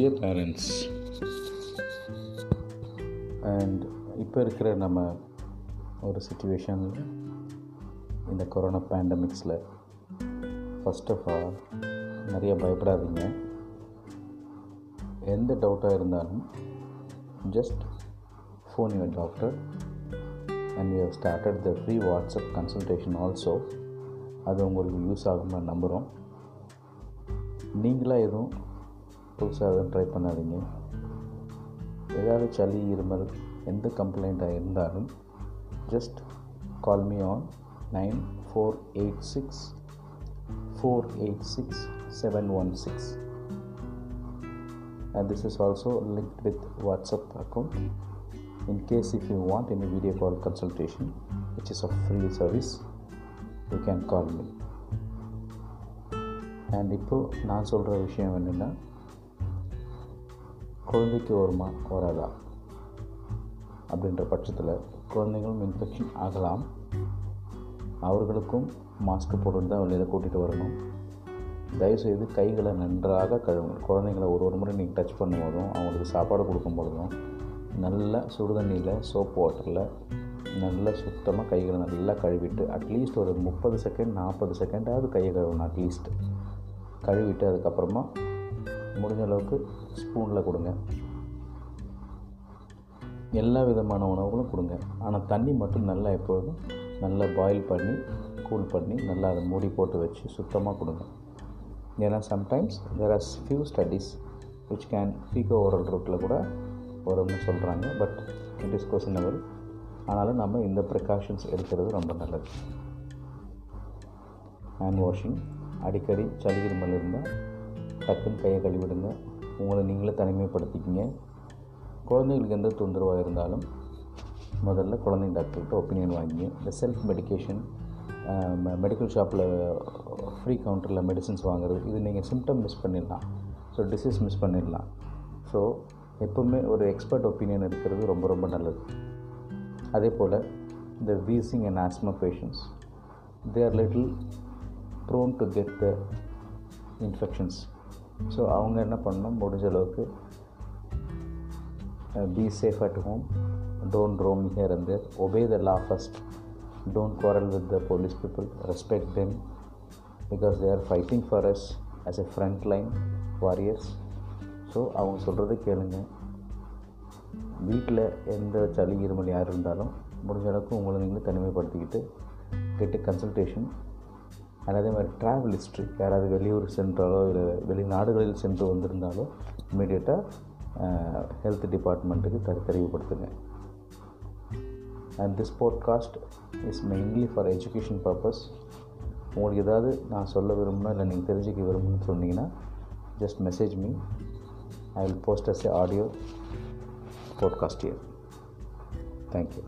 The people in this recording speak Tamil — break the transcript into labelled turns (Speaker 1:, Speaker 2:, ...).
Speaker 1: டியர் பேரண்ட்ஸ் அண்ட் இப்போ இருக்கிற நம்ம ஒரு சுச்சுவேஷனில் இந்த கொரோனா பேண்டமிக்ஸில் ஃபஸ்ட் ஆஃப் ஆல் நிறைய பயப்படாதீங்க. எந்த டவுட்டாக இருந்தாலும் just phone your doctor and you started the free WhatsApp consultation also அது உங்களுக்கு யூஸ் ஆகும்னு நம்புகிறோம் நீங்களாக எதுவும் புதுசாக எதுவும் ட்ரை பண்ணாதீங்க ஏதாவது சளி இருமல் எந்த கம்ப்ளைண்ட்டாக இருந்தாலும் just call me on nine four eight six four eight six seven one six and this is also linked with whatsapp account in case if you want any video call consultation which is a free service you can call me and இப்போது நான் சொல்கிற விஷயம் என்னென்னா குழந்தைக்கு வருமா வராதா? அப்படின்ற பட்சத்தில் குழந்தைங்களும் இன்ஃபெக்ஷன் ஆகலாம். அவர்களுக்கும் மாஸ்க் போட்டு தான் வெளியில் கூட்டிகிட்டு வரணும். தயவுசெய்து கைகளை நன்றாக கழுவுங்க குழந்தைங்கள ஒரு ஒரு முறை நீங்கள் டச் பண்ணும்போதும் அவங்களுக்கு சாப்பாடு கொடுக்கும் பொழுதும் சுடு சுடுதண்ணியில் சோப் வாட்டரில் நல்லா சுத்தமாக கைகளை நல்லா கழுவிட்டு அட்லீஸ்ட் ஒரு முப்பது செகண்ட் நாற்பது செகண்டாவது கையை கழுவணும் அட்லீஸ்ட் கழுவிட்டு அதுக்கப்புறமா முடிஞ்ச அளவுக்கு ஸ்பூனில் கொடுங்க. எல்லா விதமான உணவுகளும் கொடுங்க. ஆனால் தண்ணி மட்டும் நல்லா எப்பொழுதும் நல்லா பாயில் பண்ணி கூல் பண்ணி நல்லா அதை மூடி போட்டு வச்சு சுத்தமாக கொடுங்க. ஏன்னா sometimes there are few studies which can feco oral ரூட்டில் கூட வரும்னு சொல்கிறாங்க பட் இட் இஸ் கொஸ்டினபிள் ஆனாலும் நம்ம இந்த ப்ரிகாஷன்ஸ் எடுக்கிறது ரொம்ப நல்லது. ஹேண்ட் வாஷிங் அடிக்கடி சளி இருமல் இருந்தால் டக்குன்னு கையை கழுவிடுங்க. உங்களை நீங்களே தனிமைப்படுத்திக்கிங்க. குழந்தைகளுக்கு எந்த தொந்தரவாக இருந்தாலும் முதல்ல குழந்தைங்க டாக்டர்கிட்ட ஒப்பீனியன் வாங்கி இந்த செல்ஃப் மெடிக்கேஷன் மெடிக்கல் ஷாப்பில் ஃப்ரீ கவுண்டரில் மெடிசன்ஸ் வாங்குறது இது நீங்கள் சிம்டம் மிஸ் பண்ணிடலாம். ஸோ டிசீஸ் மிஸ் பண்ணிடலாம். ஸோ எப்போவுமே ஒரு எக்ஸ்பர்ட் ஒப்பீனியன் இருக்கிறது ரொம்ப ரொம்ப நல்லது. அதே போல் இந்த wheezing and asthma patients they are little prone to get the infections so அவங்க என்ன பண்ணணும்? முடிஞ்ச அளவுக்கு be safe at home don't roam here and there obey the law first don't quarrel with the police people respect them because they are fighting for us as a front line warriors so அவங்க சொல்கிறத கேளுங்க. வீட்டில் எந்த சளி இருமல் யார் இருந்தாலும் முடிஞ்ச அளவுக்கு உங்களை நீங்களும் தனிமைப்படுத்திக்கிட்டு கெட்டு கன்சல்டேஷன் அதே மாதிரி ட்ராவல் ஹிஸ்ட்ரி யாராவது வெளியூர் சென்றாலோ இல்லை வெளிநாடுகளில் சென்று வந்திருந்தாலோ இமீடியட்டாக ஹெல்த் டிபார்ட்மெண்ட்டுக்கு தெரி தெளிவுபடுத்துங்க and this podcast is mainly for education purpose உங்களுக்கு ஏதாவது நான் சொல்ல விரும்பினா இல்லை நீங்கள் தெரிஞ்சுக்க விரும்புன்னு சொன்னீங்கன்னா just message me I will post as a audio podcast here thank you